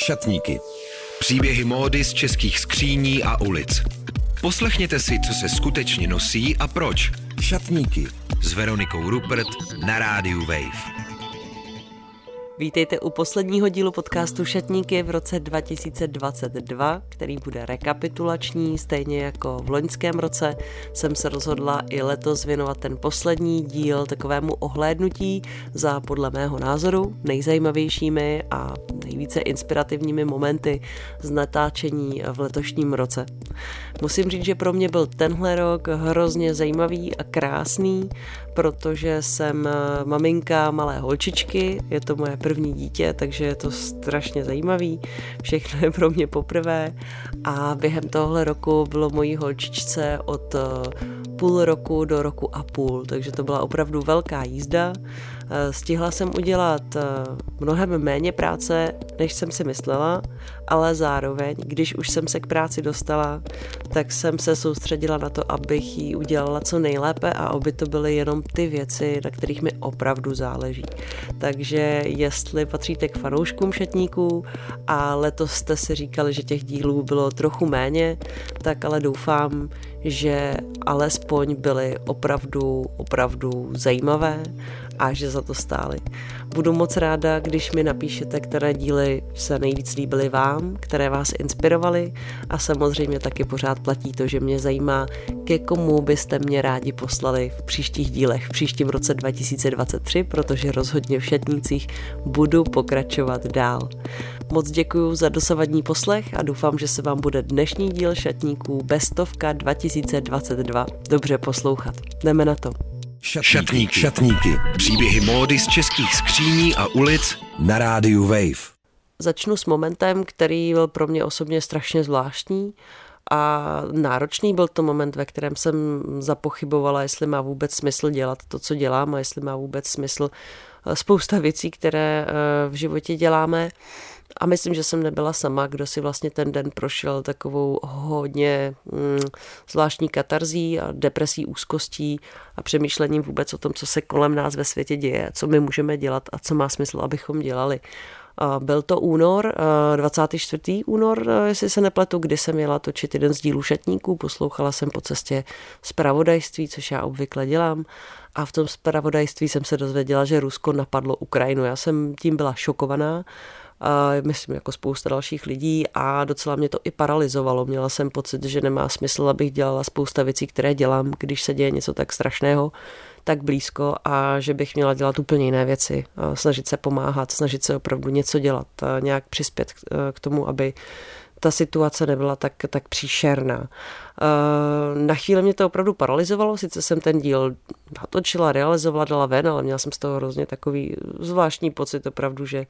Šatníky. Příběhy módy z českých skříní a ulic. Poslechněte si, co se skutečně nosí a proč. Šatníky. S Veronikou Rupert na rádiu Wave. Vítejte u posledního dílu podcastu Šatníky v roce 2022, který bude rekapitulační, stejně jako v loňském roce jsem se rozhodla i letos věnovat ten poslední díl takovému ohlédnutí za podle mého názoru nejzajímavějšími a nejvíce inspirativními momenty z natáčení v letošním roce. Musím říct, že pro mě byl tenhle rok hrozně zajímavý a krásný, protože jsem maminka malé holčičky, je to moje první dítě, takže je to strašně zajímavý. Všechno je pro mě poprvé a během tohle roku bylo mojí holčičce od půl roku do roku a půl, takže to byla opravdu velká jízda. Eh, stihla jsem udělat eh, mnohem méně práce, než jsem si myslela, ale zároveň, když už jsem se k práci dostala, tak jsem se soustředila na to, abych ji udělala co nejlépe a aby to byly jenom ty věci, na kterých mi opravdu záleží. Takže jestli patříte k fanouškům šatníků a letos jste si říkali, že těch dílů bylo trochu méně, tak ale doufám, že alespoň byly opravdu, opravdu zajímavé a že za to stály. Budu moc ráda, když mi napíšete, které díly se nejvíc líbily vám, které vás inspirovaly a samozřejmě taky pořád platí to, že mě zajímá, ke komu byste mě rádi poslali v příštích dílech v příštím roce 2023, protože rozhodně v šatnících budu pokračovat dál. Moc děkuji za dosavadní poslech a doufám, že se vám bude dnešní díl šatníků Bestovka 2022 dobře poslouchat. Jdeme na to. Šatníky. Šatníky. Příběhy módy z českých skříní a ulic na rádiu Wave. Začnu s momentem, který byl pro mě osobně strašně zvláštní a náročný byl to moment, ve kterém jsem zapochybovala, jestli má vůbec smysl dělat to, co dělám a jestli má vůbec smysl eh, spousta věcí, které eh, v životě děláme. A myslím, že jsem nebyla sama, kdo si vlastně ten den prošel takovou hodně mm, zvláštní katarzí a depresí, úzkostí a přemýšlením vůbec o tom, co se kolem nás ve světě děje, co my můžeme dělat a co má smysl, abychom dělali. Byl to únor, 24. únor, jestli se nepletu, kdy jsem jela točit jeden z dílů šatníků, poslouchala jsem po cestě zpravodajství, což já obvykle dělám a v tom zpravodajství jsem se dozvěděla, že Rusko napadlo Ukrajinu. Já jsem tím byla šokovaná myslím jako spousta dalších lidí a docela mě to i paralizovalo. Měla jsem pocit, že nemá smysl, abych dělala spousta věcí, které dělám, když se děje něco tak strašného, tak blízko a že bych měla dělat úplně jiné věci, snažit se pomáhat, snažit se opravdu něco dělat, nějak přispět k tomu, aby ta situace nebyla tak, tak příšerná. Na chvíli mě to opravdu paralizovalo, sice jsem ten díl natočila, realizovala, dala ven, ale měla jsem z toho hrozně takový zvláštní pocit opravdu, že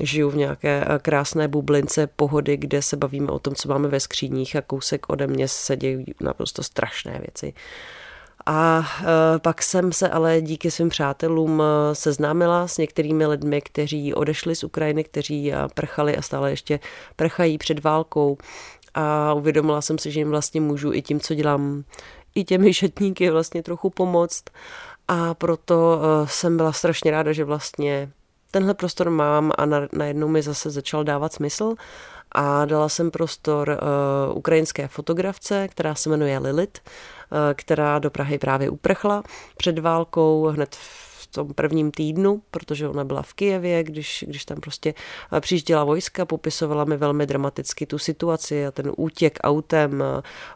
žiju v nějaké eh, krásné bublince pohody, kde se bavíme o tom, co máme ve skříních a kousek ode mě se dějí naprosto strašné věci. A e, pak jsem se ale díky svým přátelům eh, seznámila s některými lidmi, kteří odešli z Ukrajiny, kteří prchali a stále ještě prchají před válkou. A uvědomila jsem si, že jim vlastně můžu i tím, co dělám, i těmi šatníky vlastně trochu pomoct. A proto jsem byla strašně ráda, že vlastně tenhle prostor mám a na, najednou mi zase začal dávat smysl a dala jsem prostor uh, ukrajinské fotografce, která se jmenuje Lilit, uh, která do Prahy právě uprchla před válkou hned v tom prvním týdnu, protože ona byla v Kijevě, když, když tam prostě eh, přijížděla vojska, popisovala mi velmi dramaticky tu situaci a ten útěk autem,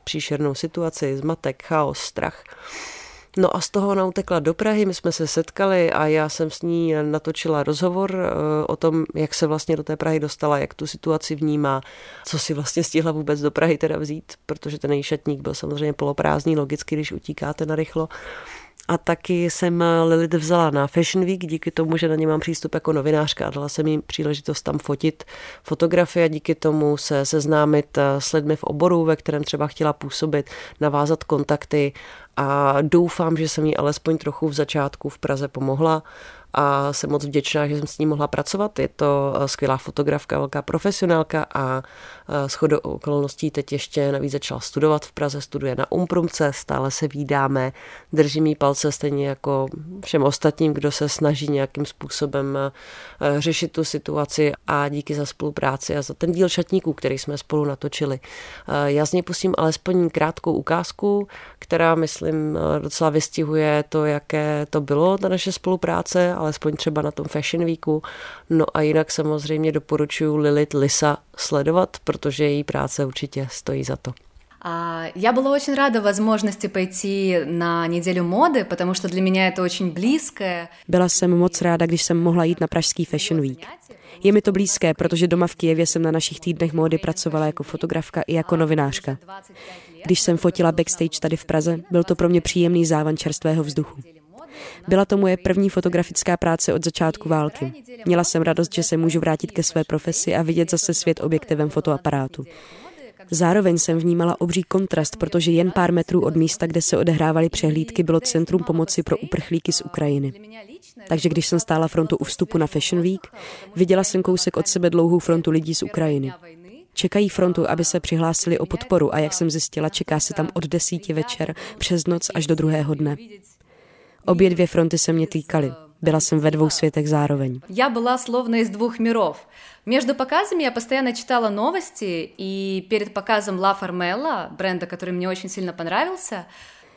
příšernou situaci, zmatek, chaos, strach. No a z toho ona utekla do Prahy, my jsme se setkali a já jsem s ní natočila rozhovor eh, o tom, jak se vlastně do té Prahy dostala, jak tu situaci vnímá, co si vlastně stihla vůbec do Prahy teda vzít, protože ten její šatník byl samozřejmě poloprázdný, logicky, když utíkáte na rychlo. A taky jsem Lilith vzala na Fashion Week, díky tomu, že na ně mám přístup jako novinářka a dala jsem jí příležitost tam fotit fotografie a díky tomu se seznámit eh, s lidmi v oboru, ve kterém třeba chtěla působit, navázat kontakty a doufám, že jsem jí alespoň trochu v začátku v Praze pomohla a jsem moc vděčná, že jsem s ní mohla pracovat. Je to eh, skvělá fotografka, velká profesionálka a shodou okolností teď ještě navíc začala studovat v Praze, studuje na Umprumce, stále se výdáme, drží mi palce stejně jako všem ostatním, kdo se snaží nějakým způsobem eh, řešit tu situaci a díky za spolupráci a za ten díl šatníků, který jsme spolu natočili. Já z něj pustím alespoň krátkou ukázku, která, myslím, docela vystihuje to, jaké to bylo, ta naše spolupráce, alespoň třeba na tom Fashion Weeku. No a jinak samozřejmě doporučuji Lilith Lisa sledovat, protože její práce určitě stojí za to. Я была очень рада возможности пойти на неделю моды, потому что для меня это очень близкое. Byla jsem moc ráda, když jsem mohla jít na pražský Fashion Week. Je mi to blízké, protože doma v Kijevě jsem na našich týdnech módy pracovala jako fotografka i jako novinářka. Když jsem fotila backstage tady v Praze, byl to pro mě příjemný závan čerstvého vzduchu. Byla to moje první fotografická práce od začátku války. Měla jsem radost, že se můžu vrátit ke své profesi a vidět zase svět objektivem fotoaparátu. Zároveň jsem vnímala obří kontrast, protože jen pár metrů od místa, kde se odehrávaly přehlídky, bylo Centrum pomoci pro uprchlíky z Ukrajiny. Takže když jsem stála frontu u vstupu na Fashion Week, viděla jsem kousek od sebe dlouhou frontu lidí z Ukrajiny. Čekají frontu, aby se přihlásili o podporu a jak jsem zjistila, čeká se tam od desíti večer přes noc až do druhého dne. Obě dvě fronty se mě týkaly. Byla jsem ve dvou světech zároveň. Já byla словно из двух миров. Между показами я постоянно читала новости, и перед показом La Formella, бренда, который мне очень сильно понравился,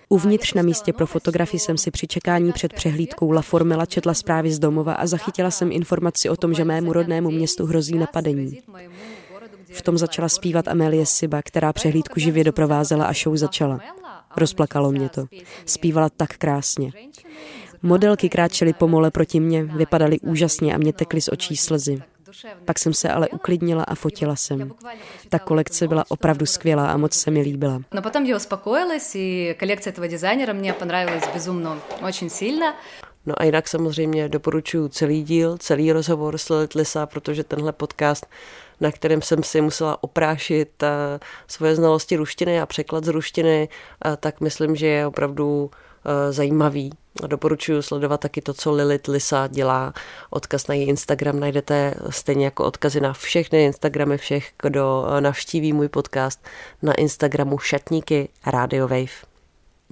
Uvnitř na místě pro fotografii jsem si při čekání před přehlídkou La Formela četla zprávy z domova a zachytila jsem informaci o tom, že mému rodnému městu hrozí napadení. V tom začala zpívat Amélie Siba, která přehlídku živě doprovázela a show začala. Rozplakalo mě to. Zpívala tak krásně. Modelky kráčely pomole proti mně, vypadaly úžasně a mě tekly z očí slzy. Pak jsem se ale uklidnila a fotila jsem. Ta kolekce byla opravdu skvělá a moc se mi líbila. No potom я успокоилась, и коллекция этого дизайнера мне понравилась безумно, очень сильно. No a jinak samozřejmě doporučuji celý díl, celý rozhovor s Lilith Lisa, protože tenhle podcast, na kterém jsem si musela oprášit eh, svoje znalosti ruštiny a překlad z ruštiny, eh, tak myslím, že je opravdu eh, zajímavý Doporučuji sledovat taky to, co Lilith Lisa dělá. Odkaz na její Instagram najdete stejně jako odkazy na všechny Instagramy všech, kdo navštíví můj podcast na Instagramu Šatníky Radio Wave.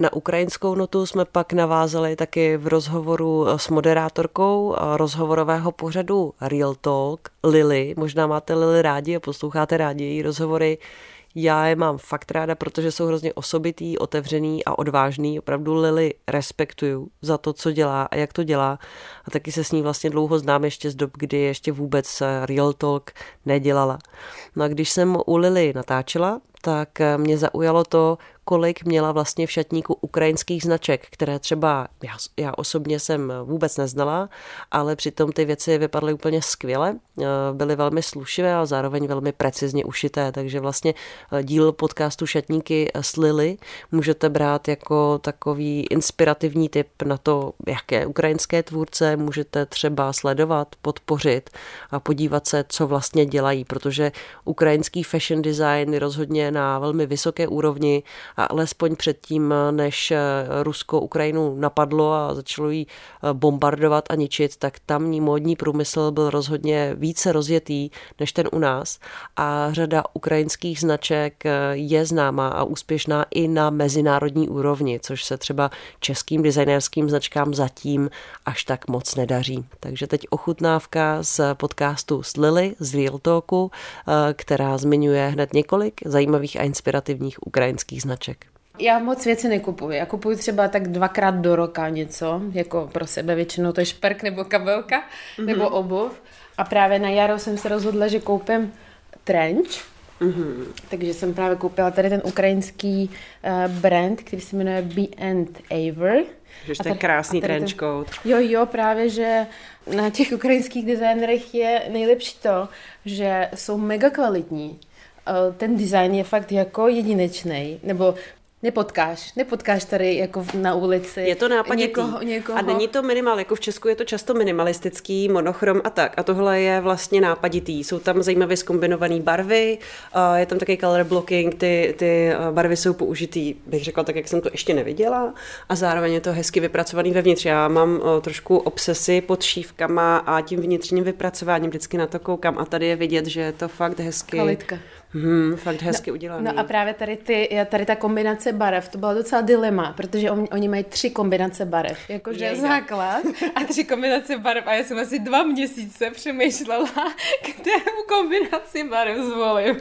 Na ukrajinskou notu jsme pak navázali taky v rozhovoru s moderátorkou rozhovorového pořadu Real Talk, Lily. Možná máte Lily rádi a posloucháte rádi její rozhovory. Já je mám fakt ráda, protože jsou hrozně osobitý, otevřený a odvážný. Opravdu Lily respektuju za to, co dělá a jak to dělá. A taky se s ní vlastně dlouho znám ještě z dob, kdy ještě vůbec Real Talk nedělala. No a když jsem u Lily natáčela, tak mě zaujalo to, kolik měla vlastně v šatníku ukrajinských značek, které třeba já, já osobně jsem vůbec neznala, ale přitom ty věci vypadaly úplně skvěle, eh, byly velmi slušivé a zároveň velmi precizně ušité, takže vlastně eh, díl podcastu Šatníky s Lily můžete brát jako takový inspirativní tip na to, jaké ukrajinské tvůrce můžete třeba sledovat, podpořit a podívat se, co vlastně dělají, protože ukrajinský fashion design je rozhodně na velmi vysoké úrovni a alespoň předtím, než eh, Rusko Ukrajinu napadlo a začalo ji eh, bombardovat a ničit, tak tamní módní průmysl byl rozhodně více rozjetý než ten u nás a řada ukrajinských značek eh, je známá a úspěšná i na mezinárodní úrovni, což se třeba českým designérským značkám zatím až tak moc nedaří. Takže teď ochutnávka z podcastu s Lily z Real Talku, která zmiňuje hned několik zajímavých a inspirativních ukrajinských značek. Já moc věci nekupuji. Já kupuji třeba tak dvakrát do roka něco, jako pro sebe většinou to je šperk nebo kabelka, mm-hmm. nebo obuv. A právě na jaro jsem se rozhodla, že koupím trench, Mm-hmm. Takže jsem právě koupila tady ten ukrajinský uh, brand, který se jmenuje Be and Aver. Že to je krásný trench coat. Jo, jo, právě, že na těch ukrajinských designerech je nejlepší to, že jsou mega kvalitní. Uh, ten design je fakt jako jedinečný, nebo Nepotkáš, nepotkáš tady jako na ulici. Je to nápaditý. Někoho, někoho. A není to minimal, jako v Česku je to často minimalistický, monochrom a tak. A tohle je vlastně nápaditý. Jsou tam zajímavě zkombinované barvy, je tam taky color blocking, ty, ty barvy jsou použitý, bych řekla tak, jak jsem to ještě neviděla. A zároveň je to hezky vypracovaný vevnitř. Já mám trošku obsesy pod šívkama a tím vnitřním vypracováním vždycky na to koukám. A tady je vidět, že je to fakt hezky. Kvalitka. Hmm, fakt hezky no, udělaný. No a právě tady, ty, tady ta kombinace barev, to byla docela dilema, protože on, oni mají tři kombinace barev, jakože základ a tři kombinace barev a já jsem asi dva měsíce přemýšlela, kterou kombinaci barev zvolím.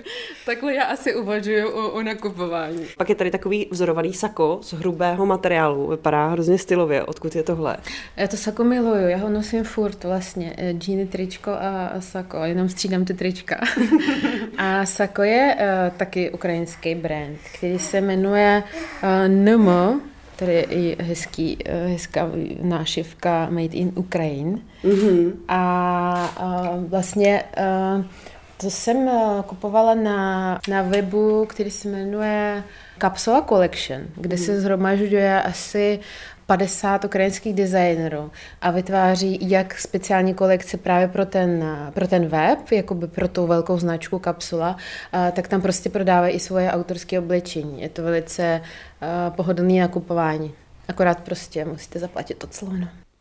Takhle já asi uvažuju o, o nakupování. Pak je tady takový vzorovaný sako z hrubého materiálu, vypadá hrozně stylově, odkud je tohle? Já to sako miluju, já ho nosím furt vlastně, džíny, tričko a sako, jenom střídám ty trička. a sako jako je uh, taky ukrajinský brand, který se jmenuje uh, NM, tady je hezký, uh, hezká nášivka Made in Ukraine. Mm-hmm. A uh, vlastně uh, to jsem uh, kupovala na, na webu, který se jmenuje Capsula Collection, kde mm. se zhromažďuje asi 50 ukrajinských designerů a vytváří jak speciální kolekce právě pro ten, pro ten web, jakoby pro tu velkou značku kapsula, tak tam prostě prodávají i svoje autorské oblečení. Je to velice pohodlný nakupování. Akorát prostě musíte zaplatit to clo.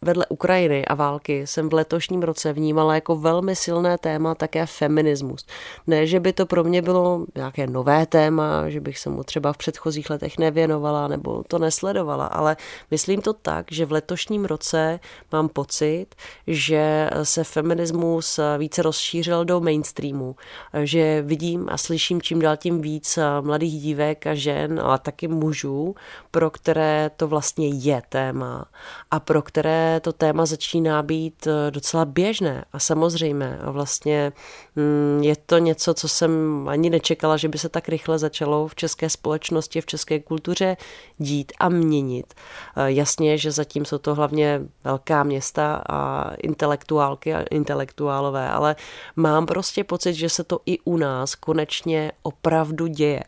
Vedle Ukrajiny a války jsem v letošním roce vnímala jako velmi silné téma také feminismus. Ne, že by to pro mě bylo nějaké nové téma, že bych se mu třeba v předchozích letech nevěnovala nebo to nesledovala, ale myslím to tak, že v letošním roce mám pocit, že se feminismus více rozšířil do mainstreamu, že vidím a slyším čím dál tím víc mladých dívek a žen, ale taky mužů, pro které to vlastně je téma a pro které to téma začíná být eh, docela běžné a samozřejmé. A vlastně mm, je to něco, co jsem ani nečekala, že by se tak rychle začalo v české společnosti, v české kultuře dít a měnit. Eh, jasně, že zatím jsou to hlavně velká města a intelektuálky a intelektuálové, ale mám prostě pocit, že se to i u nás konečně opravdu děje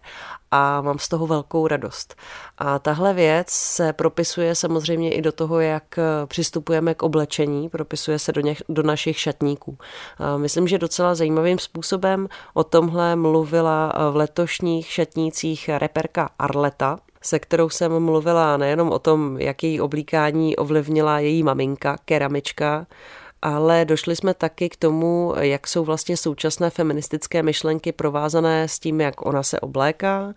a mám z toho velkou radost. A tahle věc se propisuje samozřejmě i do toho, jak přistupujeme k oblečení, propisuje se do, něch, do našich šatníků. A myslím, že docela zajímavým způsobem o tomhle mluvila v letošních šatnících reperka Arleta, se kterou jsem mluvila nejenom o tom, jak její oblíkání ovlivnila její maminka, keramička, ale došli jsme taky k tomu, jak jsou vlastně současné feministické myšlenky provázané s tím, jak ona se obléká,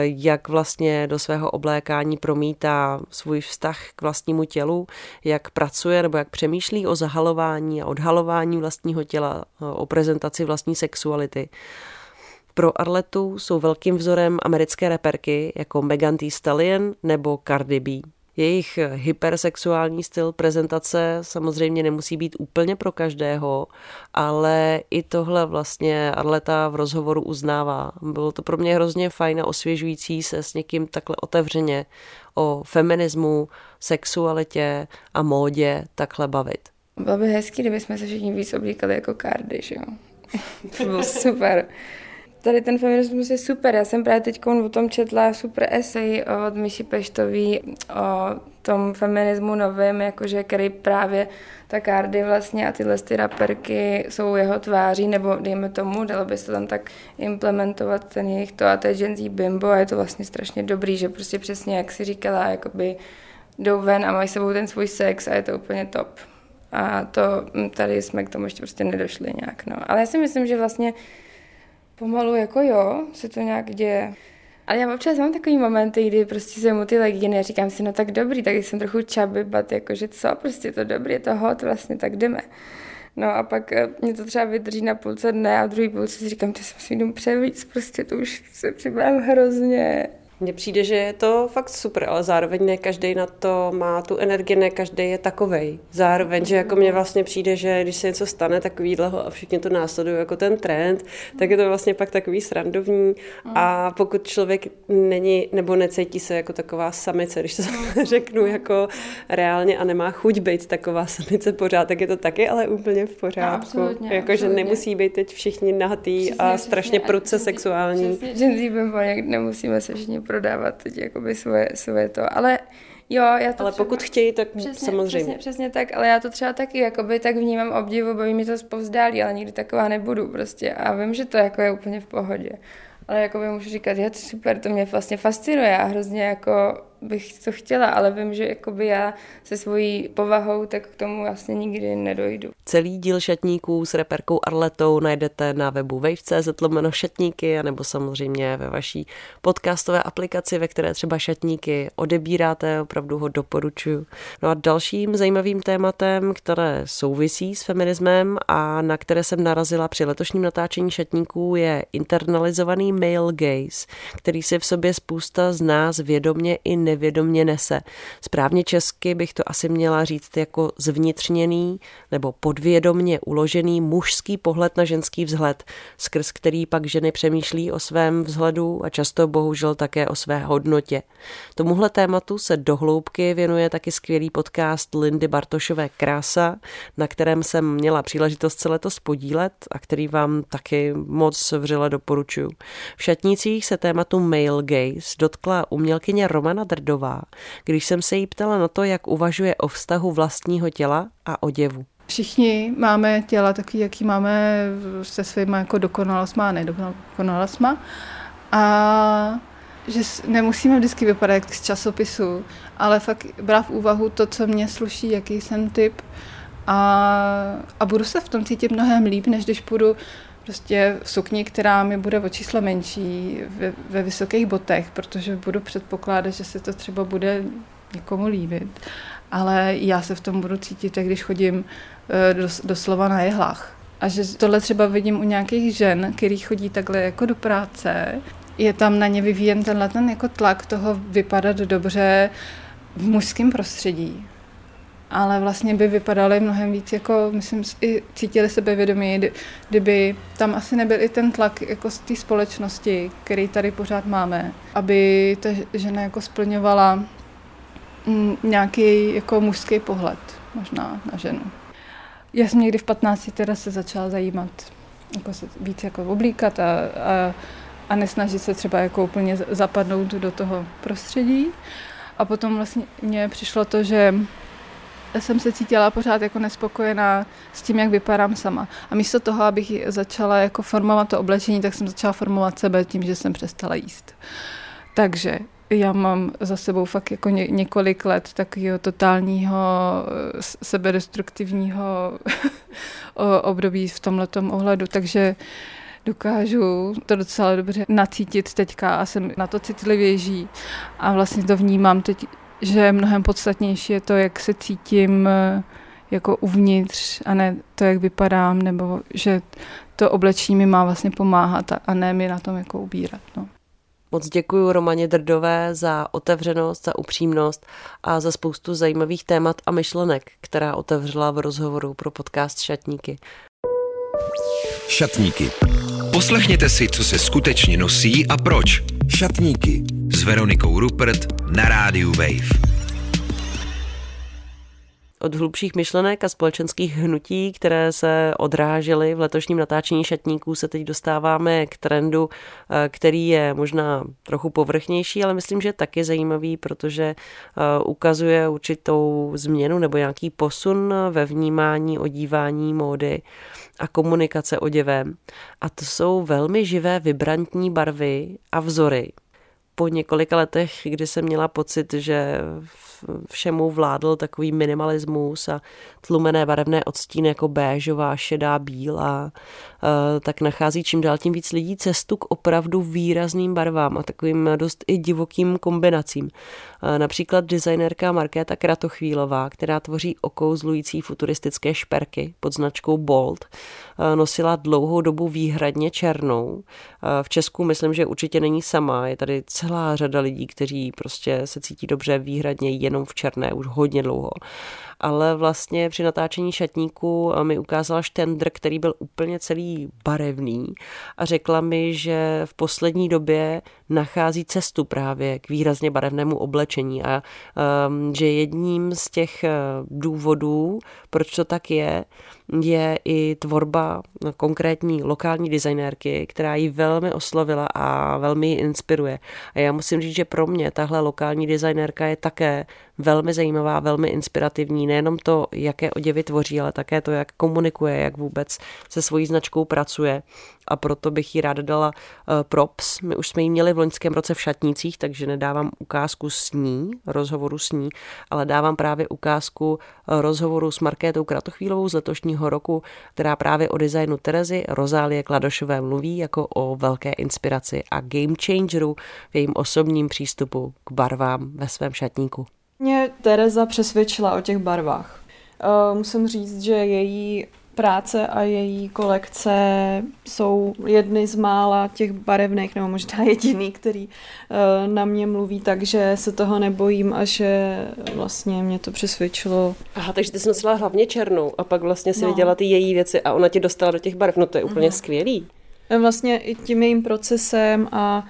jak vlastně do svého oblékání promítá svůj vztah k vlastnímu tělu, jak pracuje nebo jak přemýšlí o zahalování a odhalování vlastního těla, o prezentaci vlastní sexuality. Pro Arletu jsou velkým vzorem americké reperky jako Megan Thee Stallion nebo Cardi B. Jejich hypersexuální styl prezentace samozřejmě nemusí být úplně pro každého, ale i tohle vlastně Arleta v rozhovoru uznává. Bylo to pro mě hrozně fajn a osvěžující se s někým takhle otevřeně o feminismu, sexualitě a módě takhle bavit. Bylo by hezký, kdyby jsme se všichni víc oblíkali jako kardy, že jo? to bylo super tady ten feminismus je super. Já jsem právě teď o tom četla super esej od Myši Peštový o tom feminismu novém, jakože který právě ta Cardi vlastně a tyhle ty raperky jsou jeho tváří, nebo dejme tomu, dalo by se tam tak implementovat ten jejich to a to je Gen Z bimbo a je to vlastně strašně dobrý, že prostě přesně, jak si říkala, jakoby jdou ven a mají sebou ten svůj sex a je to úplně top. A to tady jsme k tomu ještě prostě nedošli nějak, no. Ale já si myslím, že vlastně Pomalu jako jo, se to nějak děje. Ale já občas mám takový momenty, kdy prostě se mu ty legíny a říkám si, no tak dobrý, tak jsem trochu čaby, bat, jakože co, prostě to dobrý, je to hot, vlastně, tak jdeme. No a pak eh, mě to třeba vydrží na půlce dne a druhý půlce si říkám, že jsem si jdou převíc, prostě to už se připravím hrozně. Mně přijde, že je to fakt super, ale zároveň ne každý na to má tu energii, ne každý je takovej. Zároveň, že jako mně vlastně přijde, že když se něco stane takovýhleho a všichni to následují jako ten trend, tak je to vlastně pak takový srandovní a pokud člověk není nebo necítí se jako taková samice, když to řeknu jako reálně a nemá chuť být taková samice pořád, tak je to taky ale úplně v pořádku. No, jako, že nemusí být teď všichni nahatý a strašně prudce sexuální. Přesně, že nemusíme se všichni prodávat teď jakoby svoje, svoje to, ale Jo, já to ale třeba, pokud chtějí, tak přesně, samozřejmě. Přesně, přesně tak, ale já to třeba taky jakoby tak vnímám obdivu, baví mi to zpovzdálí, ale nikdy taková nebudu prostě a vím, že to jako je úplně v pohodě. Ale jakoby můžu říkat, je to super, to mě vlastně fascinuje a hrozně jako bych to chtěla, ale vím, že jakoby já se svojí povahou tak k tomu vlastně nikdy nedojdu. Celý díl šatníků s reperkou Arletou najdete na webu wave.cz lomeno šatníky, anebo samozřejmě ve vaší podcastové aplikaci, ve které třeba šatníky odebíráte, opravdu ho doporučuji. No a dalším zajímavým tématem, které souvisí s feminismem a na které jsem narazila při letošním natáčení šatníků, je internalizovaný male gaze, který si v sobě spousta z nás vědomně i nevědomně nese. Správně česky bych to asi měla říct jako zvnitřněný nebo podvědomně uložený mužský pohled na ženský vzhled, skrz který pak ženy přemýšlí o svém vzhledu a často bohužel také o své hodnotě. Tomuhle tématu se dohloubky věnuje taky skvělý podcast Lindy Bartošové Krása, na kterém jsem měla příležitost se letos podílet a který vám taky moc vřele doporučuju. V šatnících se tématu male gaze dotkla umělkyně Romana Drdová, když jsem se jí ptala na to, jak uvažuje o vztahu vlastního těla a oděvu. Všichni máme těla takový, jaký máme se svýma jako dokonalostma a nedokonalostma. A že nemusíme vždycky vypadat jak z časopisu, ale fakt brát v úvahu to, co mě sluší, jaký jsem typ. A, a budu se v tom cítit mnohem líp, než když půjdu prostě v sukni, která mi bude o číslo menší, ve, ve vysokých botech, protože budu předpokládat, že se to třeba bude někomu líbit. Ale já se v tom budu cítit, jak když chodím eh, do, doslova na jehlách. A že tohle třeba vidím u nějakých žen, který chodí takhle jako do práce, je tam na ně vyvíjen tenhle ten jako tlak toho vypadat dobře v mužském prostředí ale vlastně by vypadaly mnohem víc jako, myslím, i cítili sebevědomí, kdyby tam asi nebyl i ten tlak jako z té společnosti, který tady pořád máme, aby ta žena jako splňovala mm, nějaký jako mužský pohled možná na ženu. Já jsem někdy v 15 teda se začala zajímat jako se víc jako oblíkat a, a, a nesnažit se třeba jako úplně zapadnout do toho prostředí. A potom vlastně mně přišlo to, že jsem se cítila pořád jako nespokojená s tím, jak vypadám sama. A místo toho, abych začala jako formovat to oblečení, tak jsem začala formovat sebe tím, že jsem přestala jíst. Takže já mám za sebou fakt jako ně, několik let takového totálního sebedestruktivního období v tomhletom ohledu, takže dokážu to docela dobře nacítit teďka a jsem na to citlivější a vlastně to vnímám teď že mnohem podstatnější je to, jak se cítím eh, jako uvnitř a ne to, jak vypadám, nebo že to oblečení mi má vlastně pomáhat a ne mi na tom jako ubírat. No. Moc děkuji Romaně Drdové za otevřenost, za upřímnost a za spoustu zajímavých témat a myšlenek, která otevřela v rozhovoru pro podcast Šatníky. Šatníky. Poslechněte si, co se skutečně nosí a proč. Šatníky Veronikou Rupert na rádiu Wave. Od hlubších myšlenek a společenských hnutí, které se odrážely v letošním natáčení šatníků, se teď dostáváme k trendu, eh, který je možná trochu povrchnější, ale myslím, že taky zajímavý, protože eh, ukazuje určitou změnu nebo nějaký posun ve vnímání, odívání módy a komunikace oděvem. A to jsou velmi živé, vibrantní barvy a vzory, po několika letech, kdy jsem měla pocit, že všemu vládl takový minimalismus a tlumené barevné odstíny jako béžová, šedá, bílá, eh, tak nachází čím dál tím víc lidí cestu k opravdu výrazným barvám a takovým dost i divokým kombinacím. Eh, například designérka Markéta Kratochvílová, která tvoří okouzlující futuristické šperky pod značkou Bold, eh, nosila dlouhou dobu výhradně černou. V Česku myslím, že určitě není sama. Je tady celá řada lidí, kteří prostě se cítí dobře výhradně jenom v černé už hodně dlouho. Ale vlastně při natáčení šatníku eh, mi ukázala štendr, který byl úplně celý barevný a řekla mi, že v poslední době nachází cestu právě k výrazně barevnému oblečení a um, že jedním z těch eh, důvodů, proč to tak je, je i tvorba konkrétní lokální designérky, která ji velmi oslovila a velmi ji inspiruje. A já musím říct, že pro mě tahle lokální designérka je také velmi zajímavá, velmi inspirativní. Nejenom to, jaké oděvy tvoří, ale také to, jak komunikuje, jak vůbec se svojí značkou pracuje. A proto bych jí ráda dala uh, props. My už jsme ji měli v loňském roce v šatnících, takže nedávám ukázku s ní, rozhovoru s ní, ale dávám právě ukázku uh, rozhovoru s Markétou Kratochvílovou z letošního roku, která právě o designu Terezy Rozálie Kladošové mluví jako o velké inspiraci a game changeru v jejím osobním přístupu k barvám ve svém šatníku. Mě Tereza přesvědčila o těch barvách. Uh, musím říct, že její práce a její kolekce jsou jedny z mála těch barevných, nebo možná jediný, který uh, na mě mluví, takže se toho nebojím a že vlastně mě to přesvědčilo. Aha, takže ty jsi nosila hlavně černou a pak vlastně si no. viděla ty její věci a ona tě dostala do těch barev. No to je úplně uh-huh. skvělý. Vlastně i tím jejím procesem a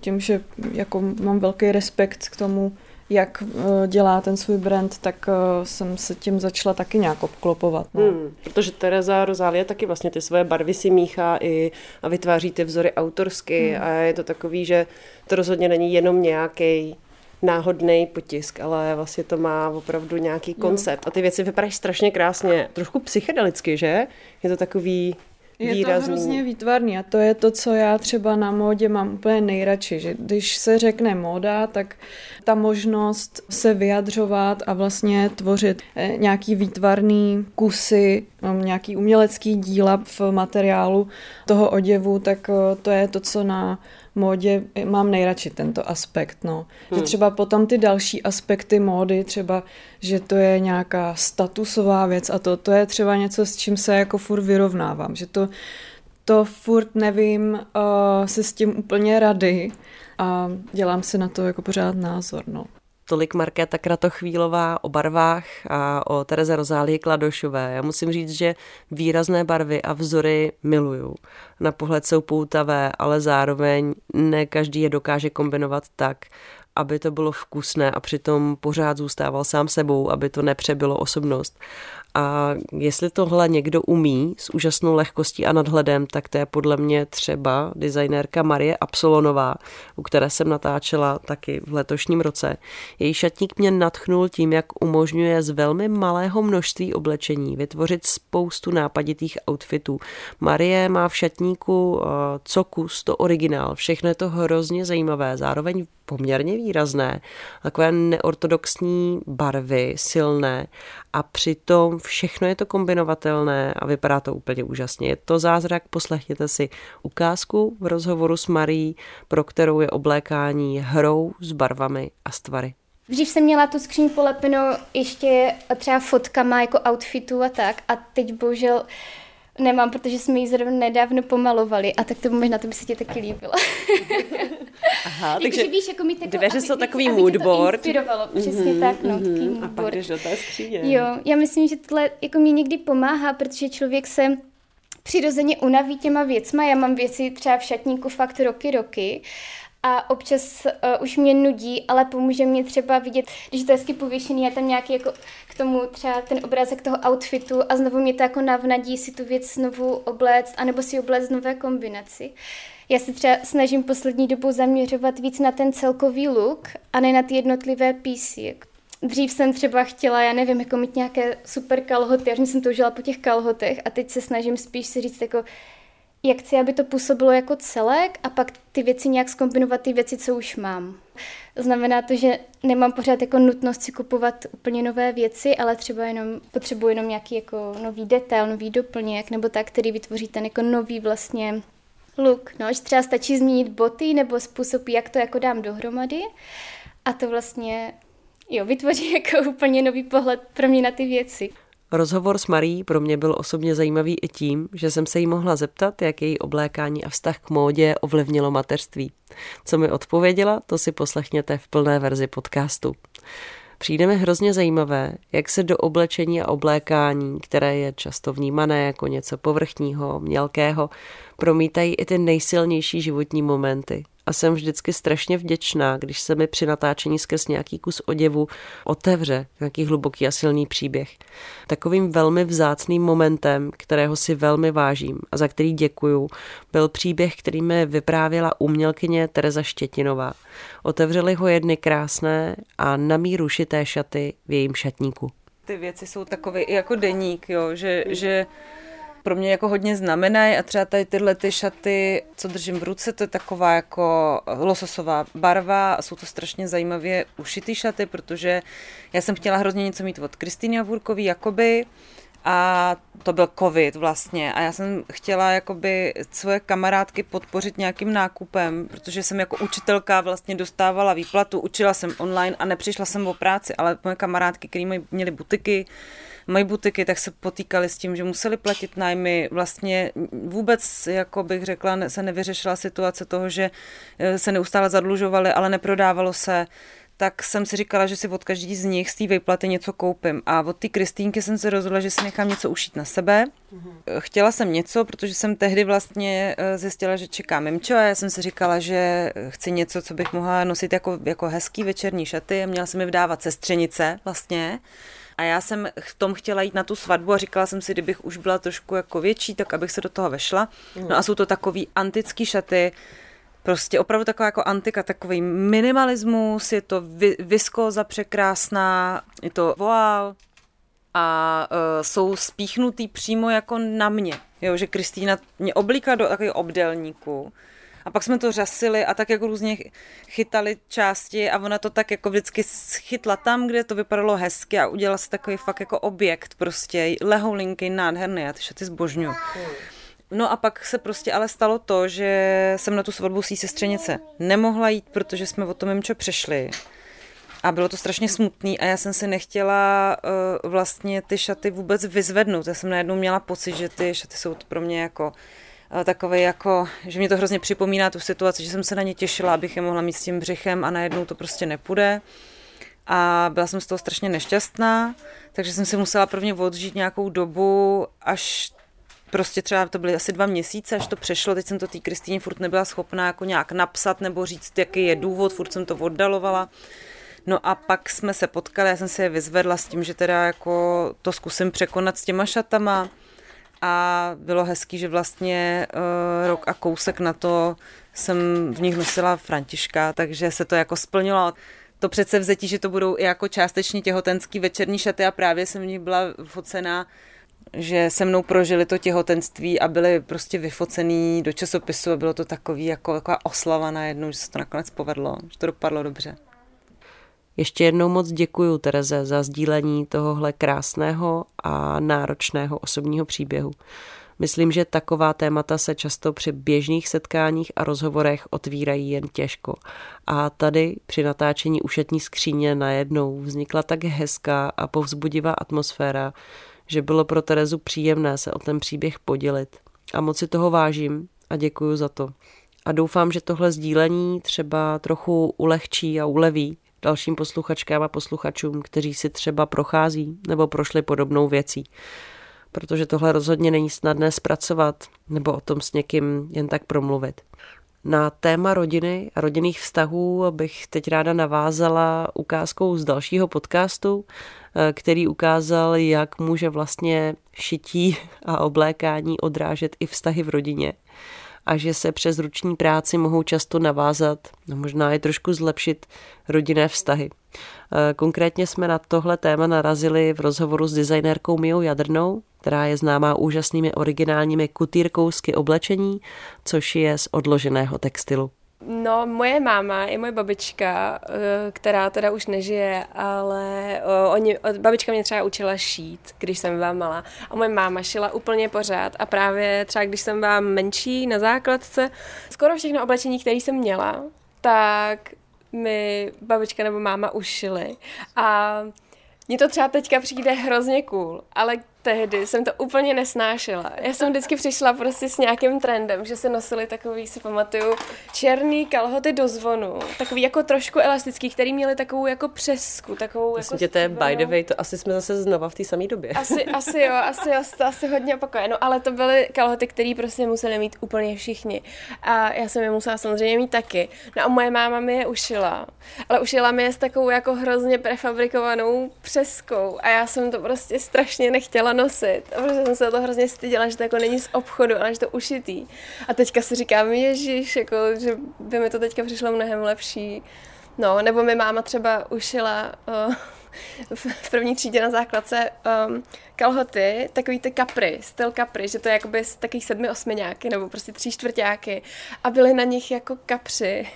tím, že jako mám velký respekt k tomu, jak eh, dělá ten svůj brand, tak eh, jsem se tím začala taky nějak obklopovat. No. Hmm, protože Tereza Rozálie taky vlastně ty svoje barvy si míchá i a vytváří ty vzory autorsky hmm. a je to takový, že to rozhodně není jenom nějaký náhodný potisk, ale vlastně to má opravdu nějaký koncept. A ty věci vypadají strašně krásně, trošku psychedelicky, že? Je to takový je výrazný. to hrozně výtvarný a to je to, co já třeba na módě mám úplně nejradši, že když se řekne móda, tak ta možnost se vyjadřovat a vlastně tvořit eh, nějaký výtvarný kusy, nějaký umělecký díla v materiálu toho oděvu, tak eh, to je to, co na módě mám nejradši tento aspekt, no. Hmm. Že třeba potom ty další aspekty módy, třeba, že to je nějaká statusová věc a to, to je třeba něco, s čím se jako furt vyrovnávám, že to, to furt nevím uh, se s tím úplně rady a dělám si na to jako pořád názor, no. Tolik Markéta Kratochvílová o barvách a o Tereze Rozálii Kladošové. Já musím říct, že výrazné barvy a vzory miluju. Na pohled jsou poutavé, ale zároveň ne každý je dokáže kombinovat tak, aby to bylo vkusné a přitom pořád zůstával sám sebou, aby to nepřebylo osobnost. A jestli tohle někdo umí s úžasnou lehkostí a nadhledem, tak to je podle mě třeba designérka Marie Absolonová, u které jsem natáčela taky v letošním roce. Její šatník mě natchnul tím, jak umožňuje z velmi malého množství oblečení vytvořit spoustu nápaditých outfitů. Marie má v šatníku eh, co kus, to originál, všechno je to hrozně zajímavé, zároveň poměrně výrazné, takové neortodoxní barvy, silné a přitom všechno je to kombinovatelné a vypadá to úplně úžasně. Je to zázrak, poslechněte si ukázku v rozhovoru s Marí, pro kterou je oblékání hrou s barvami a stvary. Dřív jsem měla tu skříň polepenou ještě třeba fotkama jako outfitů a tak a teď bohužel nemám, protože jsme ji zrovna nedávno pomalovali a tak to možná to by se ti taky líbilo. Aha, jako, takže víš, jako mít jako, dveře jsou takový moodboard. inspirovalo, přesně mm-hmm, tak, no, mm-hmm. takový moodboard. A pak jdeš do té skříně. Jo, já myslím, že tohle jako mi někdy pomáhá, protože člověk se přirozeně unaví těma věcma. Já mám věci třeba v šatníku fakt roky, roky a občas uh, už mě nudí, ale pomůže mě třeba vidět, když to je hezky pověšený, je tam nějaký jako k tomu třeba ten obrázek toho outfitu a znovu mě to jako navnadí si tu věc znovu obléct, anebo si obléct nové kombinaci. Já se třeba snažím poslední dobou zaměřovat víc na ten celkový look a ne na ty jednotlivé písy. Dřív jsem třeba chtěla, já nevím, jako mít nějaké super kalhoty, já jsem toužila po těch kalhotech a teď se snažím spíš si říct jako, jak chci, aby to působilo jako celek a pak ty věci nějak skombinovat ty věci, co už mám. Znamená to, že nemám pořád jako nutnost si kupovat úplně nové věci, ale třeba jenom potřebuji jenom nějaký jako nový detail, nový doplněk nebo tak, který vytvoří ten jako nový vlastně look. No, že třeba stačí změnit boty nebo způsob, jak to jako dám dohromady a to vlastně jo, vytvoří jako úplně nový pohled pro mě na ty věci. Rozhovor s Marí pro mě byl osobně zajímavý i tím, že jsem se jí mohla zeptat, jak její oblékání a vztah k módě ovlivnilo mateřství. Co mi odpověděla, to si poslechněte v plné verzi podcastu. Přijde mi hrozně zajímavé, jak se do oblečení a oblékání, které je často vnímané jako něco povrchního, mělkého, promítají i ty nejsilnější životní momenty a jsem vždycky strašně vděčná, když se mi při natáčení skrz nějaký kus oděvu otevře nějaký hluboký a silný příběh. Takovým velmi vzácným momentem, kterého si velmi vážím a za který děkuju, byl příběh, který mi vyprávěla umělkyně Tereza Štětinová. Otevřeli ho jedny krásné a na míru šité šaty v jejím šatníku. Ty věci jsou takové jako deník, jo, že, že pro mě jako hodně znamenají a třeba tady tyhle ty šaty, co držím v ruce, to je taková jako lososová barva a jsou to strašně zajímavě ušitý šaty, protože já jsem chtěla hrozně něco mít od Kristýny Javurkový, jakoby, a to byl covid vlastně. A já jsem chtěla jakoby svoje kamarádky podpořit nějakým nákupem, protože jsem jako učitelka vlastně dostávala výplatu, učila jsem online a nepřišla jsem o práci, ale moje kamarádky, které měly butiky, mají butiky, tak se potýkali s tím, že museli platit nájmy. Vlastně vůbec, jako bych řekla, se nevyřešila situace toho, že eh, se neustále zadlužovali, ale neprodávalo se tak jsem si říkala, že si od každý z nich z té výplaty něco koupím. A od té Kristýnky jsem se rozhodla, že si nechám něco ušít na sebe. Mm-hmm. Chtěla jsem něco, protože jsem tehdy vlastně eh, zjistila, že čeká mimčo a já jsem si říkala, že chci něco, co bych mohla nosit jako, jako hezký večerní šaty. Měla jsem mi vdávat sestřenice vlastně. A já jsem v tom chtěla jít na tu svatbu a říkala jsem si, kdybych už byla trošku jako větší, tak abych se do toho vešla. No a jsou to takový antický šaty, prostě opravdu taková jako antika, takový minimalismus, je to vy, viskóza překrásná, je to voál a uh, jsou spíchnutý přímo jako na mě. Jo, že Kristýna mě oblíkla do takového obdelníku a pak jsme to řasili a tak jako různě chytali části a ona to tak jako vždycky chytla tam, kde to vypadalo hezky a udělala se takový fakt jako objekt prostě, lehoulinky, nádherný, a ty šaty zbožňuju. No a pak se prostě ale stalo to, že jsem na tu svatbu svý sestřenice nemohla jít, protože jsme o tom čo přešli. A bylo to strašně smutný a já jsem si nechtěla uh, vlastně ty šaty vůbec vyzvednout. Já jsem najednou měla pocit, že ty šaty jsou pro mě jako uh, takové jako, že mě to hrozně připomíná tu situaci, že jsem se na ně těšila, abych je mohla mít s tím břichem a najednou to prostě nepůjde. A byla jsem z toho strašně nešťastná, takže jsem si musela prvně odžít nějakou dobu, až prostě třeba to byly asi dva měsíce, až to přešlo, teď jsem to té Kristýně furt nebyla schopná jako nějak napsat nebo říct, jaký je důvod, furt jsem to oddalovala. No a pak jsme se potkali, já jsem se je vyzvedla s tím, že teda jako to zkusím překonat s těma šatama a bylo hezký, že vlastně uh, rok a kousek na to jsem v nich nosila Františka, takže se to jako splnilo. To přece vzetí, že to budou i jako částečně těhotenský večerní šaty a právě jsem v nich byla focená že se mnou prožili to těhotenství a byli prostě vyfocený do časopisu a bylo to takový jako taková oslava najednou, že se to nakonec povedlo, že to dopadlo dobře. Ještě jednou moc děkuji Tereze za sdílení tohohle krásného a náročného osobního příběhu. Myslím, že taková témata se často při běžných setkáních a rozhovorech otvírají jen těžko. A tady při natáčení ušetní skříně najednou vznikla tak hezká a povzbudivá atmosféra, že bylo pro Terezu příjemné se o ten příběh podělit. A moc si toho vážím a děkuji za to. A doufám, že tohle sdílení třeba trochu ulehčí a uleví dalším posluchačkám a posluchačům, kteří si třeba prochází nebo prošli podobnou věcí. Protože tohle rozhodně není snadné zpracovat nebo o tom s někým jen tak promluvit. Na téma rodiny a rodinných vztahů bych teď ráda navázala ukázkou z dalšího podcastu, eh, který ukázal, jak může vlastně šití a oblékání odrážet i vztahy v rodině a že se přes ruční práci mohou často navázat, no možná i trošku zlepšit rodinné vztahy. Eh, konkrétně jsme na tohle téma narazili v rozhovoru s designérkou Mijou Jadrnou, která je známá úžasnými originálními kutýrkousky oblečení, což je z odloženého textilu. No, moje máma i moje babička, eh, která teda už nežije, ale eh, oni, babička mě třeba učila šít, když jsem byla malá. A moje máma šila úplně pořád. A právě třeba když jsem byla menší na základce, skoro všechno oblečení, které jsem měla, tak mi babička nebo máma ušily. A mně to třeba teďka přijde hrozně cool, ale tehdy jsem to úplně nesnášela. Já jsem vždycky přišla prostě s nějakým trendem, že se nosily takový, si pamatuju, černý kalhoty do zvonu, takový jako trošku elastický, který měli takovou jako přesku, takovou Myslím, jako... to je by the way, to asi jsme zase znova v té samé době. Asi, asi jo, asi, asi, to asi hodně opakuje. No ale to byly kalhoty, které prostě museli mít úplně všichni. A já jsem je musela samozřejmě mít taky. No a moje máma mi je ušila. Ale ušila mi je s takovou jako hrozně prefabrikovanou přeskou. A já jsem to prostě strašně nechtěla chtěla nosit. A protože jsem se to hrozně styděla, že to jako není z obchodu, ale že to ušitý. A teďka si říkám, ježiš, jako, že by mi to teďka přišlo mnohem lepší. No, nebo mi máma třeba ušila uh, v první třídě na základce um, kalhoty, takový ty kapry, styl kapry, že to je jakoby z takových sedmi osmiňáky nebo prostě tří čtvrtáky a byly na nich jako kapři.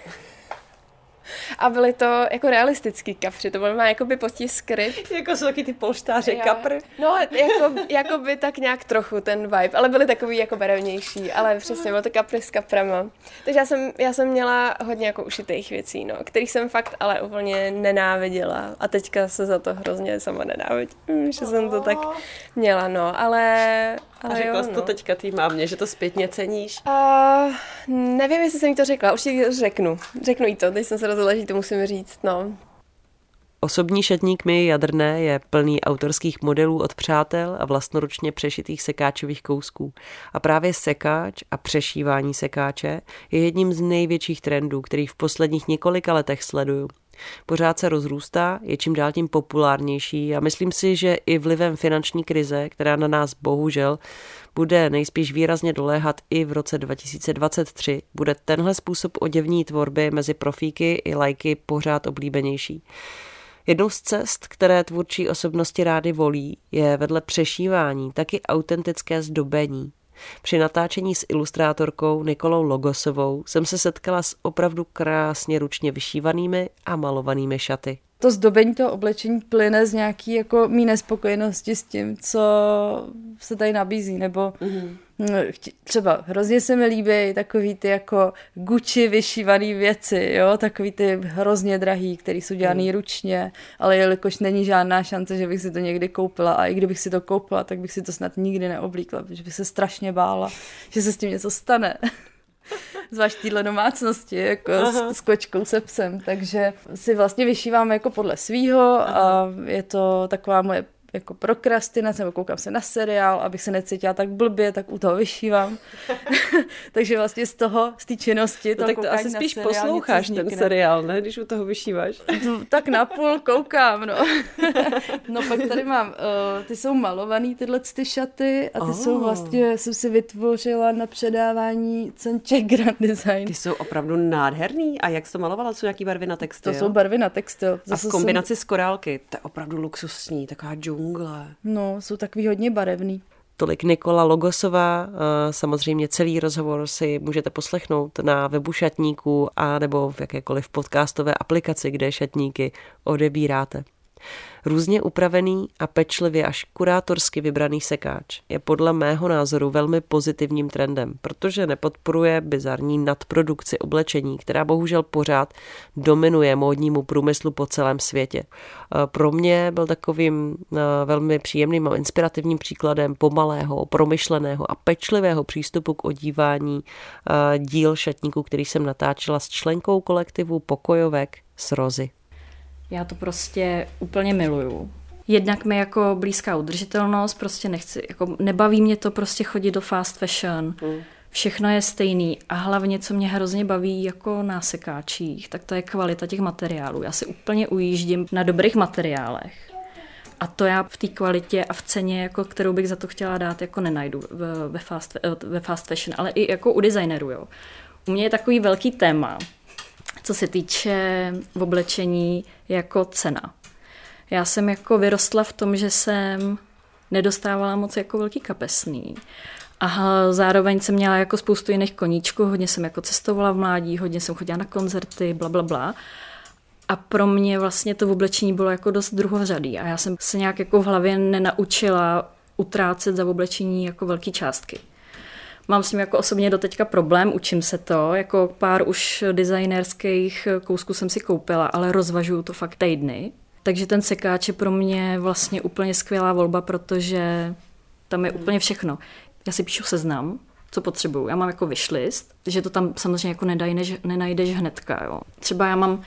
A byly to jako realistický kapři, to bylo jako by potiskry. jako jsou taky ty polštáře jo. kapr. No, jako, jako by tak nějak trochu ten vibe, ale byly takový jako barevnější, ale přesně bylo to kapry s kaprama. Takže já jsem, já jsem měla hodně jako ušitých věcí, no, kterých jsem fakt ale úplně nenáviděla a teďka se za to hrozně sama nenávidím, že jsem to tak měla, no, ale a řekla jsi no. to teďka tý mámě, že to zpětně ceníš? Uh, nevím, jestli jsem jí to řekla, určitě řeknu. Řeknu jí to, teď jsem se rozhodla, že to musím říct, no. Osobní šatník mi Jadrné je plný autorských modelů od přátel a vlastnoručně přešitých sekáčových kousků. A právě sekáč a přešívání sekáče je jedním z největších trendů, který v posledních několika letech sleduju. Pořád se rozrůstá, je čím dál tím populárnější a myslím si, že i vlivem finanční krize, která na nás bohužel bude nejspíš výrazně doléhat i v roce 2023, bude tenhle způsob oděvní tvorby mezi profíky i lajky pořád oblíbenější. Jednou z cest, které tvůrčí osobnosti rády volí, je vedle přešívání taky autentické zdobení. Při natáčení s ilustrátorkou Nikolou Logosovou jsem se setkala s opravdu krásně ručně vyšívanými a malovanými šaty to zdobení toho oblečení plyne z nějaký jako mý nespokojenosti s tím, co se tady nabízí, nebo mm-hmm. Třeba hrozně se mi líbí takový ty jako Gucci vyšívaný věci, jo, takový ty hrozně drahý, který jsou dělaný mm. ručně, ale jelikož není žádná šance, že bych si to někdy koupila a i kdybych si to koupila, tak bych si to snad nikdy neoblíkla, protože bych se strašně bála, že se s tím něco stane. zvlášť téhle domácnosti, jako s, s kočkou, se psem, takže si vlastně vyšívám jako podle svýho a je to taková moje jako prokrastinace, nebo koukám se na seriál, abych se necítila tak blbě, tak u toho vyšívám. Takže vlastně z toho, z té činnosti, no, tak to asi spíš seriál, posloucháš ten seriál, ne, když u toho vyšíváš. No, tak napůl koukám, no. no pak tady mám, uh, ty jsou malovaný tyhle ty šaty a ty oh. jsou vlastně, jsem si vytvořila na předávání cen Czech Grand Design. Ty jsou opravdu nádherný. A jak jsi to malovala? Jsou nějaký barvy na textil? To jsou barvy na textil. Zase a v kombinaci jsem... s korálky. To je opravdu luxusní, taková džungla džungle. No, jsou takový hodně barevný. Tolik Nikola Logosová. Samozřejmě celý rozhovor si můžete poslechnout na webu šatníků a nebo v jakékoliv podcastové aplikaci, kde šatníky odebíráte. Různě upravený a pečlivě až kurátorsky vybraný sekáč je podle mého názoru velmi pozitivním trendem, protože nepodporuje bizarní nadprodukci oblečení, která bohužel pořád dominuje módnímu průmyslu po celém světě. Pro mě byl takovým velmi příjemným a inspirativním příkladem pomalého, promyšleného a pečlivého přístupu k odívání díl šatníků, který jsem natáčela s členkou kolektivu Pokojovek s Rozy. Já to prostě úplně miluju. Jednak mi jako blízká udržitelnost, prostě nechci, jako nebaví mě to prostě chodit do fast fashion. Mm. Všechno je stejný a hlavně, co mě hrozně baví jako na sekáčích, tak to je kvalita těch materiálů. Já si úplně ujíždím na dobrých materiálech. A to já v té kvalitě a v ceně, jako, kterou bych za to chtěla dát, jako nenajdu ve fast, ve fast fashion, ale i jako u designerů. Jo. U mě je takový velký téma, co se týče oblečení jako cena. Já jsem jako vyrostla v tom, že jsem nedostávala moc jako velký kapesný. A zároveň jsem měla jako spoustu jiných koníčků, hodně jsem jako cestovala v mládí, hodně jsem chodila na koncerty, bla, bla, bla. A pro mě vlastně to oblečení bylo jako dost druhořadý a já jsem se nějak jako v hlavě nenaučila utrácet za oblečení jako velké částky. Mám s tím jako osobně doteďka problém, učím se to, jako pár už designerských kousků jsem si koupila, ale rozvažuju to fakt týdny. Takže ten sekáč je pro mě vlastně úplně skvělá volba, protože Tam je úplně všechno. Já si píšu seznam, co potřebuju. Já mám jako wishlist, že to tam samozřejmě jako nedajdeš, nenajdeš hnedka. Jo. Třeba já mám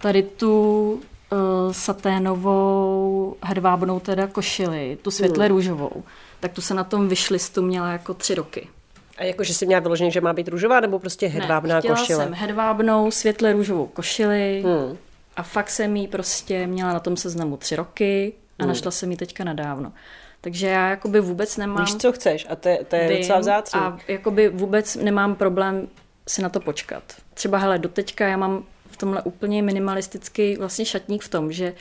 tady tu uh, saténovou hedvábnou teda košili, tu světle hmm. růžovou, tak tu se na tom wishlistu měla jako tři roky. A jakože jsi měla vyloženě, že má být růžová, nebo prostě hedvábná ne, chtěla košile? jsem hedvábnou, světle růžovou košili hmm. a fakt jsem jí prostě měla na tom seznamu tři roky a hmm. našla jsem ji teďka nadávno. Takže já jakoby vůbec nemám... Víš, co chceš a to je, to je vím, docela vzácný. A jakoby vůbec nemám problém si na to počkat. Třeba hele, doteďka já mám v tomhle úplně minimalistický vlastně šatník v tom, že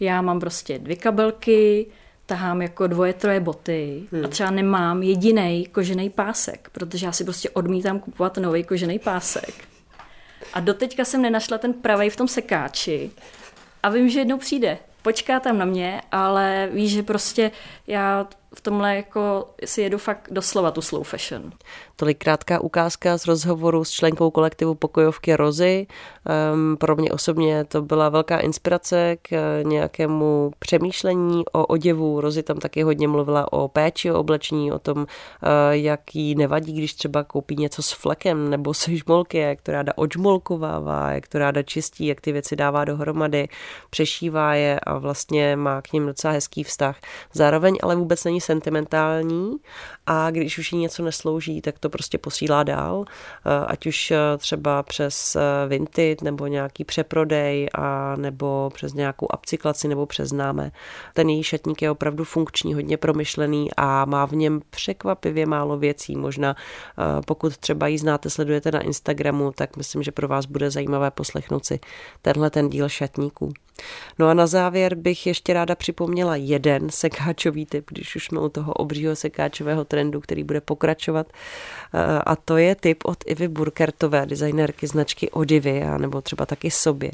já mám prostě dvě kabelky, tahám jako dvoje, troje boty hmm. a třeba nemám jediný kožený pásek, protože já si prostě odmítám kupovat nový kožený pásek. A doteďka jsem nenašla ten pravej v tom sekáči a vím, že jednou přijde. Počká tam na mě, ale víš, že prostě já v tomhle jako si jedu fakt doslova tu slow fashion. Tolik krátká ukázka z rozhovoru s členkou kolektivu pokojovky Rozy. Um, pro mě osobně to byla velká inspirace k uh, nějakému přemýšlení o oděvu. Rozy tam taky hodně mluvila o péči, o oblečení, o tom, uh, jak jí nevadí, když třeba koupí něco s flekem nebo se žmolky, jak to ráda odžmolkovává, jak to ráda čistí, jak ty věci dává dohromady, přešívá je a vlastně má k ním docela hezký vztah. Zároveň ale vůbec není sentimentální a když už jí něco neslouží, tak to prostě posílá dál, eh, ať už eh, třeba přes eh, Vinted nebo nějaký přeprodej a nebo přes nějakou upcyklaci nebo přes známé. Ten její šatník je opravdu funkční, hodně promyšlený a má v něm překvapivě málo věcí. Možná pokud třeba ji znáte, sledujete na Instagramu, tak myslím, že pro vás bude zajímavé poslechnout si tenhle ten díl šatníků. No a na závěr bych ještě ráda připomněla jeden sekáčový typ, když už jsme u toho obřího sekáčového trendu, který bude pokračovat. Eh, a to je typ od Ivy Burkertové, designérky značky Odivia, nebo třeba taky sobě.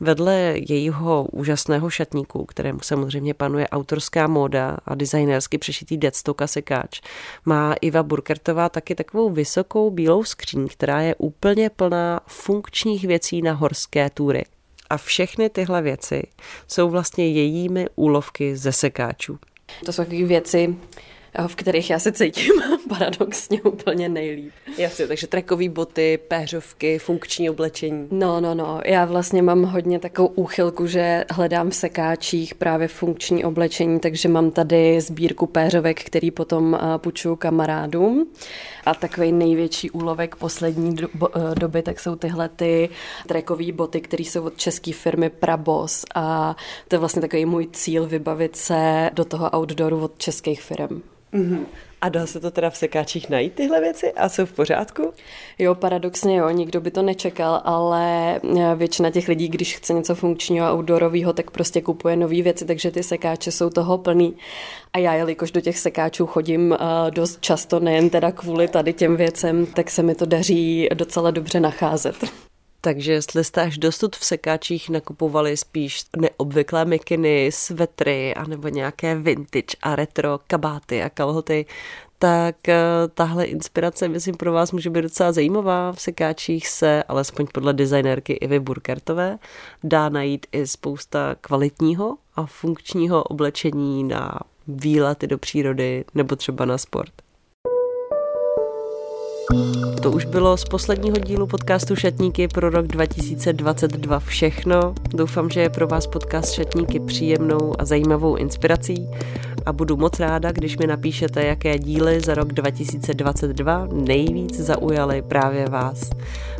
Vedle jejího úžasného šatníku, kterému samozřejmě panuje autorská móda a designérsky přešitý deadstock a sekáč, má Iva Burkertová taky takovou vysokou bílou skříň, která je úplně plná funkčních věcí na horské tury. A všechny tyhle věci jsou vlastně jejími úlovky ze sekáčů. To jsou takové věci, v kterých já se cítím paradoxně úplně nejlíp. Jasně, takže trekové boty, péřovky, funkční oblečení. No, no, no. Já vlastně mám hodně takovou úchylku, že hledám v sekáčích právě funkční oblečení, takže mám tady sbírku péřovek, který potom půjčuju kamarádům. A takový největší úlovek poslední e, doby, tak jsou tyhle ty trekové boty, které jsou od české firmy Prabos. A to je vlastně takový můj cíl vybavit se do toho outdooru od českých firm. Mm-hmm. A dá se to teda v sekáčích najít tyhle věci a jsou v pořádku? Jo, paradoxně jo, nikdo by to nečekal, ale eh, většina těch lidí, když chce něco funkčního a outdoorového, tak prostě kupuje nové věci, takže ty sekáče jsou toho plný. A já, jelikož do těch sekáčů chodím eh, dost často, nejen teda kvůli tady těm věcem, tak se mi to daří docela dobře nacházet. Takže jestli jste až dosud v sekáčích nakupovali spíš neobvyklé mikiny, svetry, anebo nějaké vintage a retro kabáty a kalhoty, tak eh, tahle inspirace, myslím, pro vás může být docela zajímavá. V sekáčích se, alespoň podle designérky Ivy Burkertové, dá najít i spousta kvalitního a funkčního oblečení na výlety do přírody nebo třeba na sport. To už bylo z posledního dílu podcastu Šatníky pro rok 2022 všechno. Doufám, že je pro vás podcast Šatníky příjemnou a zajímavou inspirací a budu moc ráda, když mi napíšete, jaké díly za rok 2022 nejvíc zaujaly právě vás.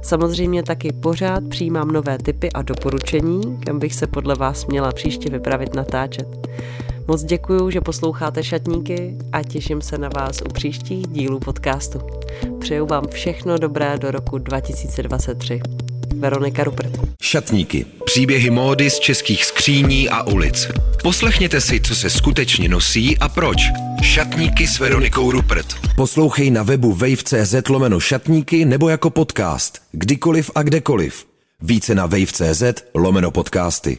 Samozřejmě taky pořád přijímám nové typy a doporučení, kam bych se podle vás měla příště vypravit natáčet. Moc děkuju, že posloucháte Šatníky a těším se na vás u příštích dílů podcastu. Přeju vám všechno dobré do roku 2023. Veronika Rupert. Šatníky. Příběhy módy z českých skříní a ulic. Poslechněte si, co se skutečně nosí a proč. Šatníky s Veronikou Rupert. Poslouchej na webu wave.cz lomeno šatníky nebo jako podcast. Kdykoliv a kdekoliv. Více na wave.cz lomeno podcasty.